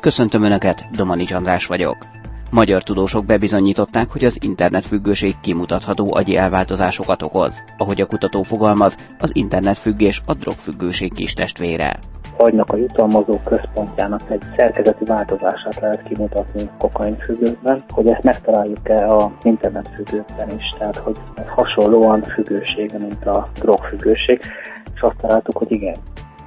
Köszöntöm Önöket, Domanics András vagyok. Magyar tudósok bebizonyították, hogy az internetfüggőség kimutatható agyi elváltozásokat okoz. Ahogy a kutató fogalmaz, az internetfüggés a drogfüggőség kis testvére agynak a jutalmazó központjának egy szerkezeti változását lehet kimutatni kokainfüggőkben, hogy ezt megtaláljuk-e a internetfüggőkben is, tehát hogy hasonlóan függősége, mint a drogfüggőség, és azt találtuk, hogy igen.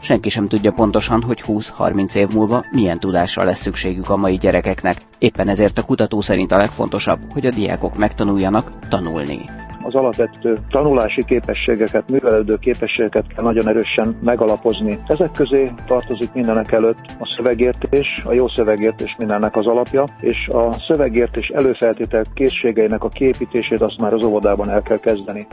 Senki sem tudja pontosan, hogy 20-30 év múlva milyen tudásra lesz szükségük a mai gyerekeknek. Éppen ezért a kutató szerint a legfontosabb, hogy a diákok megtanuljanak tanulni az alapvető tanulási képességeket, művelődő képességeket kell nagyon erősen megalapozni. Ezek közé tartozik mindenek előtt a szövegértés, a jó szövegértés mindennek az alapja, és a szövegértés előfeltétel készségeinek a kiépítését azt már az óvodában el kell kezdeni.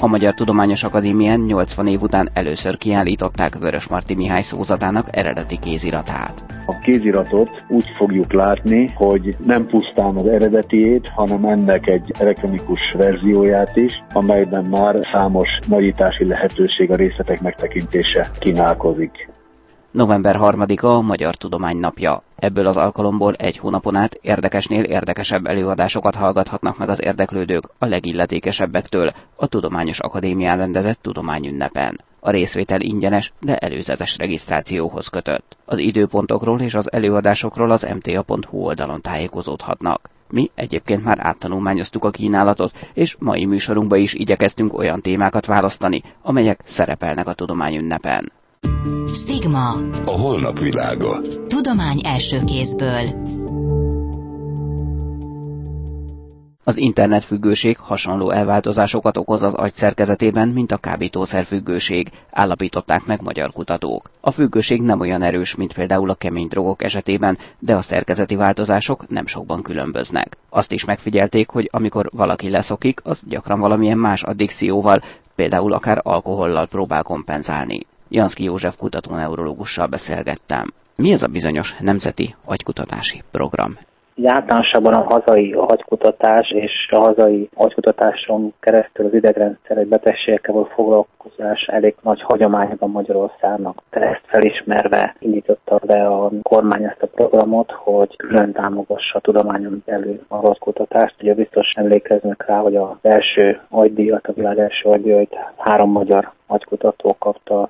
A Magyar Tudományos Akadémián 80 év után először kiállították Vörös Marti Mihály szózatának eredeti kéziratát. A kéziratot úgy fogjuk látni, hogy nem pusztán az eredetiét, hanem ennek egy elektronikus verzióját is, amelyben már számos nagyítási lehetőség a részletek megtekintése kínálkozik. November 3-a a Magyar Tudomány napja. Ebből az alkalomból egy hónapon át érdekesnél érdekesebb előadásokat hallgathatnak meg az érdeklődők a legilletékesebbektől a Tudományos Akadémián rendezett tudományünnepen. A részvétel ingyenes, de előzetes regisztrációhoz kötött. Az időpontokról és az előadásokról az mta.hu oldalon tájékozódhatnak. Mi egyébként már áttanulmányoztuk a kínálatot, és mai műsorunkba is igyekeztünk olyan témákat választani, amelyek szerepelnek a tudományünnepen. Stigma. A holnap világa. Tudomány első kézből. Az internetfüggőség hasonló elváltozásokat okoz az agy szerkezetében, mint a kábítószerfüggőség, állapították meg magyar kutatók. A függőség nem olyan erős, mint például a kemény drogok esetében, de a szerkezeti változások nem sokban különböznek. Azt is megfigyelték, hogy amikor valaki leszokik, az gyakran valamilyen más addikcióval, például akár alkohollal próbál kompenzálni. Janszki József kutatóneurológussal beszélgettem. Mi ez a bizonyos nemzeti agykutatási program? általánosabban a hazai agykutatás és a hazai agykutatáson keresztül az idegrendszeri betegségekkel való foglalkozás elég nagy hagyománya van Magyarországnak. Ezt felismerve indította be a kormány ezt a programot, hogy külön támogassa a tudományon belül a agykutatást. Ugye biztos emlékeznek rá, hogy az első agydíjat, a világ első agydíjat három magyar agykutató kapta,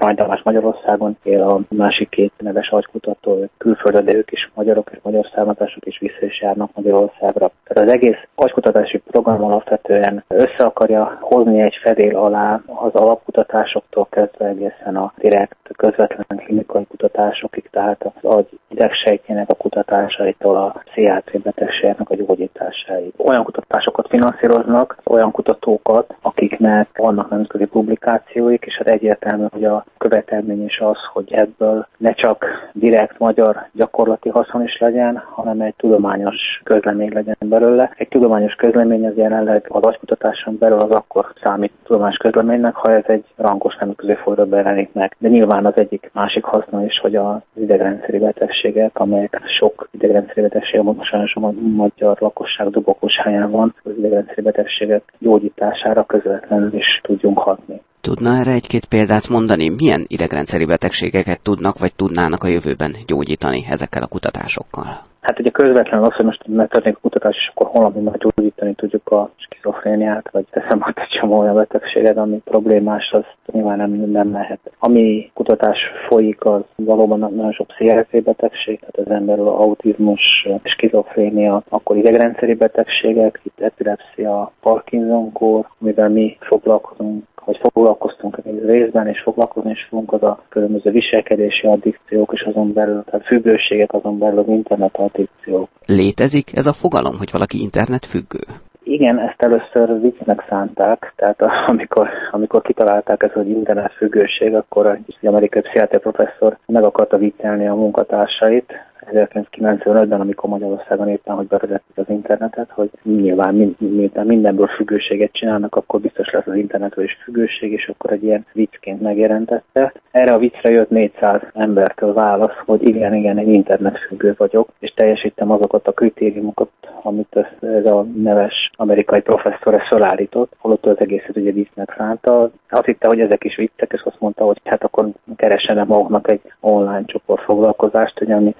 Tamás Magyarországon él, a másik két neves agykutató, külföldön, de ők is magyarok és magyar származások is vissza is járnak Magyarországra. Tehát az egész agykutatási program alapvetően össze akarja hozni egy fedél alá az alapkutatásoktól kezdve egészen a direkt közvetlen klinikai kutatásokig, tehát az agy idegsejtjének a kutatásaitól a pszichiátri betegségnek a gyógyításáig. Olyan kutatásokat finanszíroznak, olyan kutatókat, akiknek vannak nemzetközi publikációik, és hát egyértelmű, hogy a követelmény is az, hogy ebből ne csak direkt magyar gyakorlati haszon is legyen, hanem egy tudományos közlemény legyen belőle. Egy tudományos közlemény az jelenleg az agykutatáson belül az akkor számít tudományos közleménynek, ha ez egy rangos nemzetközi forradalomban jelenik meg. De nyilván az egyik másik haszna is, hogy az idegrendszeri betegségek, amelyek sok idegrendszeri betegség, sajnos a magyar lakosság dobokos helyen van, az idegrendszeri betegségek gyógyítására közvetlenül is tudjunk hatni. Tudna erre egy-két példát mondani? Milyen idegrendszeri betegségeket tudnak vagy tudnának a jövőben gyógyítani ezekkel a kutatásokkal? Hát ugye közvetlenül az, hogy most megtörténik a kutatás, és akkor holnap már gyógyítani tudjuk a skizofréniát, vagy teszem egy csomó olyan betegséget, ami problémás, az nyilván nem, nem lehet. Ami kutatás folyik, az valóban nagyon sok pszichiátriai betegség, tehát az emberről autizmus, skizofrénia, akkor idegrendszeri betegségek, itt epilepsia, Parkinson-kór, amivel mi foglalkozunk hogy foglalkoztunk egy részben, és foglalkozni is fogunk az a különböző viselkedési addikciók, és azon belül, tehát függőségek, azon belül az internet addikciók. Létezik ez a fogalom, hogy valaki internet függő? Igen, ezt először viccnek szánták, tehát amikor, amikor kitalálták ezt, hogy internet függőség, akkor egy amerikai pszichiáter professzor meg akarta viccelni a munkatársait, 1995-ben, amikor Magyarországon éppen, hogy bevezették az internetet, hogy nyilván miután mindenből függőséget csinálnak, akkor biztos lesz az internetről is függőség, és akkor egy ilyen viccként megjelentette. Erre a viccre jött 400 embertől válasz, hogy igen, igen, egy internetfüggő vagyok, és teljesítem azokat a kritériumokat, amit ez a neves amerikai professzor ezt felállított, holott az egészet ugye viccnek szánta. Azt hitte, hogy ezek is viccek, és azt mondta, hogy hát akkor keressenek maguknak egy online csoport foglalkozást, ugye, ami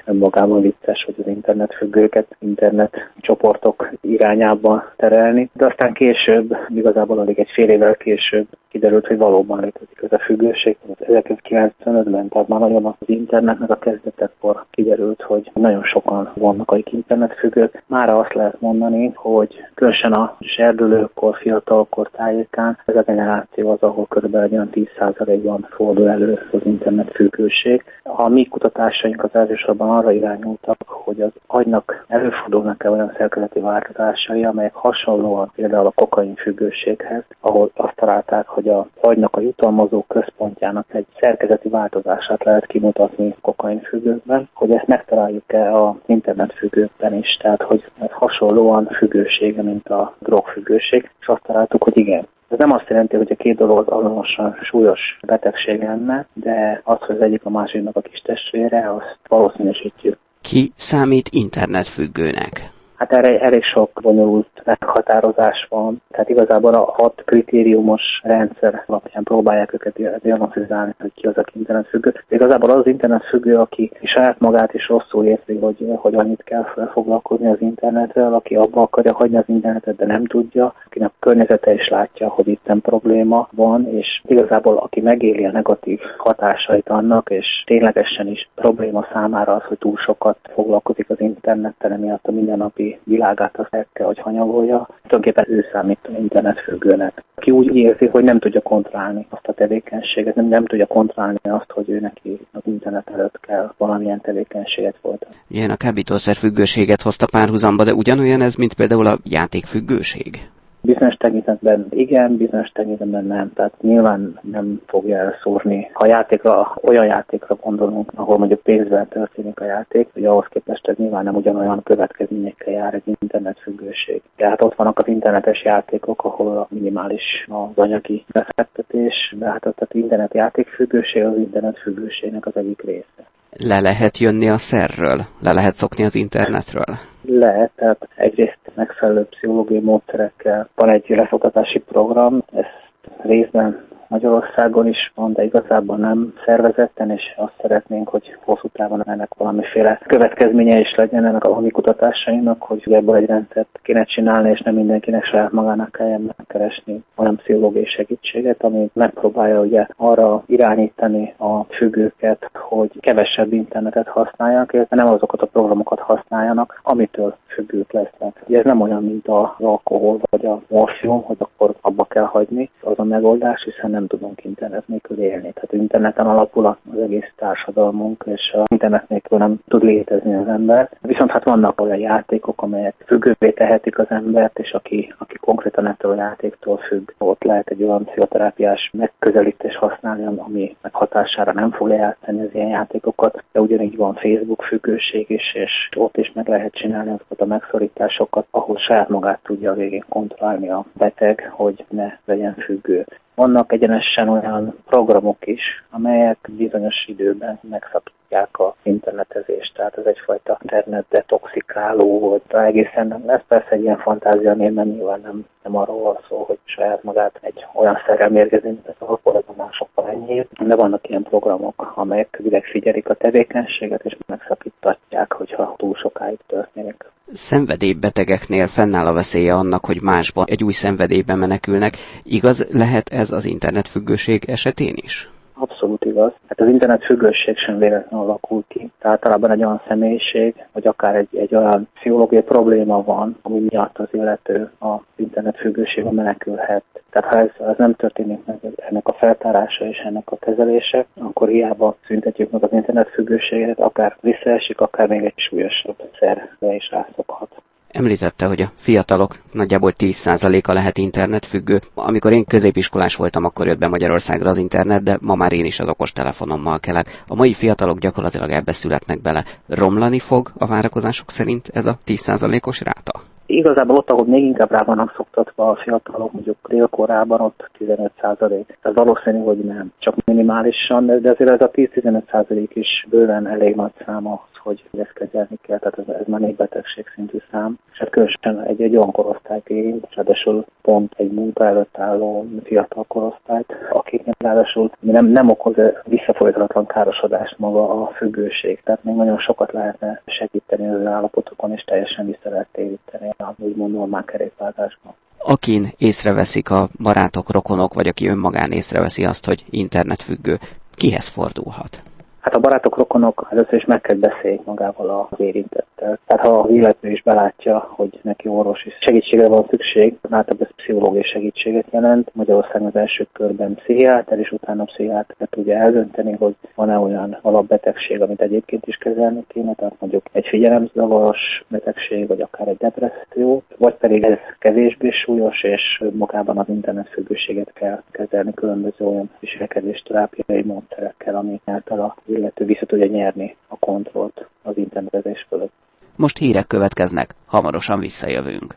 vicces, hogy az internet függőket internet csoportok irányába terelni, de aztán később, igazából alig egy fél évvel később kiderült, hogy valóban létezik ez a függőség. 1995-ben, tehát már nagyon az internetnek a kezdetekkor kiderült, hogy nagyon sokan vannak, akik internetfüggők. Mára azt lehet mondani, hogy különösen a serdülőkor, fiatalkor tájékán ez a generáció az, ahol kb. olyan 10%-ban fordul elő az internetfüggőség. A mi kutatásaink az elsősorban arra irányultak, hogy az agynak előfordulnak-e olyan szerkezeti változásai, amelyek hasonlóan például a kokain függőséghez, ahol azt találták, hogy a agynak a jutalmazó központjának egy szerkezeti változását lehet kimutatni kokain függőkben, hogy ezt megtaláljuk-e a internetfüggőkben is, tehát hogy ez hasonlóan függősége, mint a drogfüggőség, és azt találtuk, hogy igen. Ez nem azt jelenti, hogy a két dolog az azonosan súlyos betegség lenne, de az, hogy az egyik a másiknak a kis testvére, azt valószínűsítjük. Ki számít internetfüggőnek? Hát erre elég sok bonyolult meghatározás van. Tehát igazából a hat kritériumos rendszer alapján próbálják őket diagnosztizálni, hogy ki az, aki internetfüggő. Igazából az, az internetfüggő, aki saját magát is rosszul érzi, hogy, hogy annyit kell foglalkozni az internetről, aki abba akarja hagyni az internetet, de nem tudja, akinek a környezete is látja, hogy itt nem probléma van, és igazából aki megéli a negatív hatásait annak, és ténylegesen is probléma számára az, hogy túl sokat foglalkozik az internettel, emiatt a mindennapi világát az el kell, hogy hanyagolja. Tulajdonképpen ő számít internetfüggőnek. Ki úgy érzi, hogy nem tudja kontrollálni azt a tevékenységet, nem, nem tudja kontrollálni azt, hogy ő neki az internet előtt kell valamilyen tevékenységet folytatni. Ilyen a kábítószer függőséget hozta párhuzamba, de ugyanolyan ez, mint például a játékfüggőség? Bizonyos tekintetben igen, bizonyos tekintetben nem. Tehát nyilván nem fogja elszórni. Ha játékra, olyan játékra gondolunk, ahol mondjuk pénzben történik a játék, hogy ahhoz képest ez nyilván nem ugyanolyan következményekkel jár egy internetfüggőség. Tehát ott vannak az internetes játékok, ahol a minimális az anyagi befektetés, de hát az internet játékfüggőség az internetfüggőségnek az egyik része. Le lehet jönni a szerről? Le lehet szokni az internetről? Lehet, tehát egyrészt megfelelő pszichológiai módszerekkel van egy leszoktatási program, ezt részben Magyarországon is van, de igazából nem szervezetten, és azt szeretnénk, hogy hosszú távon ennek valamiféle következménye is legyen ennek a mi kutatásainak, hogy ebből egy rendszert kéne csinálni, és nem mindenkinek saját magának kelljen megkeresni olyan pszichológiai segítséget, ami megpróbálja ugye arra irányítani a függőket, hogy kevesebb internetet használjanak, illetve nem azokat a programokat használjanak, amitől függők lesznek. Ugye ez nem olyan, mint az alkohol vagy a morfium, hogy akkor abba kell hagyni, az a megoldás, hiszen nem tudunk internet nélkül élni. Tehát interneten alapul az egész társadalmunk, és a internet nélkül nem tud létezni az ember. Viszont hát vannak olyan játékok, amelyek függővé tehetik az embert, és aki, aki konkrétan ettől a játéktól függ, ott lehet egy olyan pszichoterápiás megközelítés használni, ami meg hatására nem fogja játszani az ilyen játékokat, de ugyanígy van Facebook függőség is, és ott is meg lehet csinálni azokat a megszorításokat, ahol saját magát tudja végén kontrollálni a beteg, hogy ne legyen függő. Vannak egyenesen olyan programok is, amelyek bizonyos időben megszakítják a internetezést, tehát ez egyfajta internet detoxikáló volt. Egészen ez persze egy ilyen fantázia mert nyilván nem, nem arról van szó, hogy saját magát egy olyan szerrel mérgezi, mint az alkoholban másokkal ennyi, de vannak ilyen programok, amelyek direkt figyelik a tevékenységet, és megszakítatják, hogyha túl sokáig történik. Szenvedélybetegeknél fennáll a veszélye annak, hogy másban egy új szenvedélybe menekülnek. Igaz lehet ez az internetfüggőség esetén is? Abszolút igaz. Hát az internet függőség sem véletlenül alakul ki. Tehát általában egy olyan személyiség, vagy akár egy, egy olyan pszichológiai probléma van, ami miatt az illető a internet függőségbe menekülhet. Tehát ha ez, ez nem történik meg ennek a feltárása és ennek a kezelése, akkor hiába szüntetjük meg az internet függőséget, akár visszaesik, akár még egy súlyosabb szerre is rászokhat. Említette, hogy a fiatalok nagyjából 10%-a lehet internetfüggő. Amikor én középiskolás voltam, akkor jött be Magyarországra az internet, de ma már én is az okos telefonommal kelek. A mai fiatalok gyakorlatilag ebbe születnek bele. Romlani fog a várakozások szerint ez a 10%-os ráta? Igazából ott, ahol még inkább rá vannak szoktatva a fiatalok, mondjuk délkorában, ott 15 százalék. Ez valószínű, hogy nem. Csak minimálisan, de azért ez a 10-15 százalék is bőven elég nagy szám a hogy ezt kezelni kell, tehát ez, ez már egy betegség szintű szám, és hát különösen egy, egy olyan korosztályt érint, és ráadásul pont egy munka előtt álló fiatal korosztályt, akiknek ráadásul nem, nem okoz visszafolytalatlan károsodást maga a függőség, tehát még nagyon sokat lehetne segíteni az állapotokon, és teljesen vissza lehet téríteni úgymond normál kerékvágásban akin észreveszik a barátok, rokonok, vagy aki önmagán észreveszi azt, hogy internetfüggő, kihez fordulhat? Hát a barátok, rokonok először is meg kell beszélni magával az érintettel. Tehát ha a illető is belátja, hogy neki orvosi segítségre van szükség, általában ez pszichológiai segítséget jelent. Magyarországon az első körben pszichiáter, és utána pszichiáter tudja eldönteni, hogy van-e olyan alapbetegség, amit egyébként is kezelni kéne, tehát mondjuk egy figyelemzavaros betegség, vagy akár egy depresszió, vagy pedig ez kevésbé súlyos, és magában az internetfüggőséget kell kezelni különböző olyan viselkedés terápiai módszerekkel, ami által a illető vissza tudja nyerni a kontrollt az internetezés fölött. Most hírek következnek, hamarosan visszajövünk.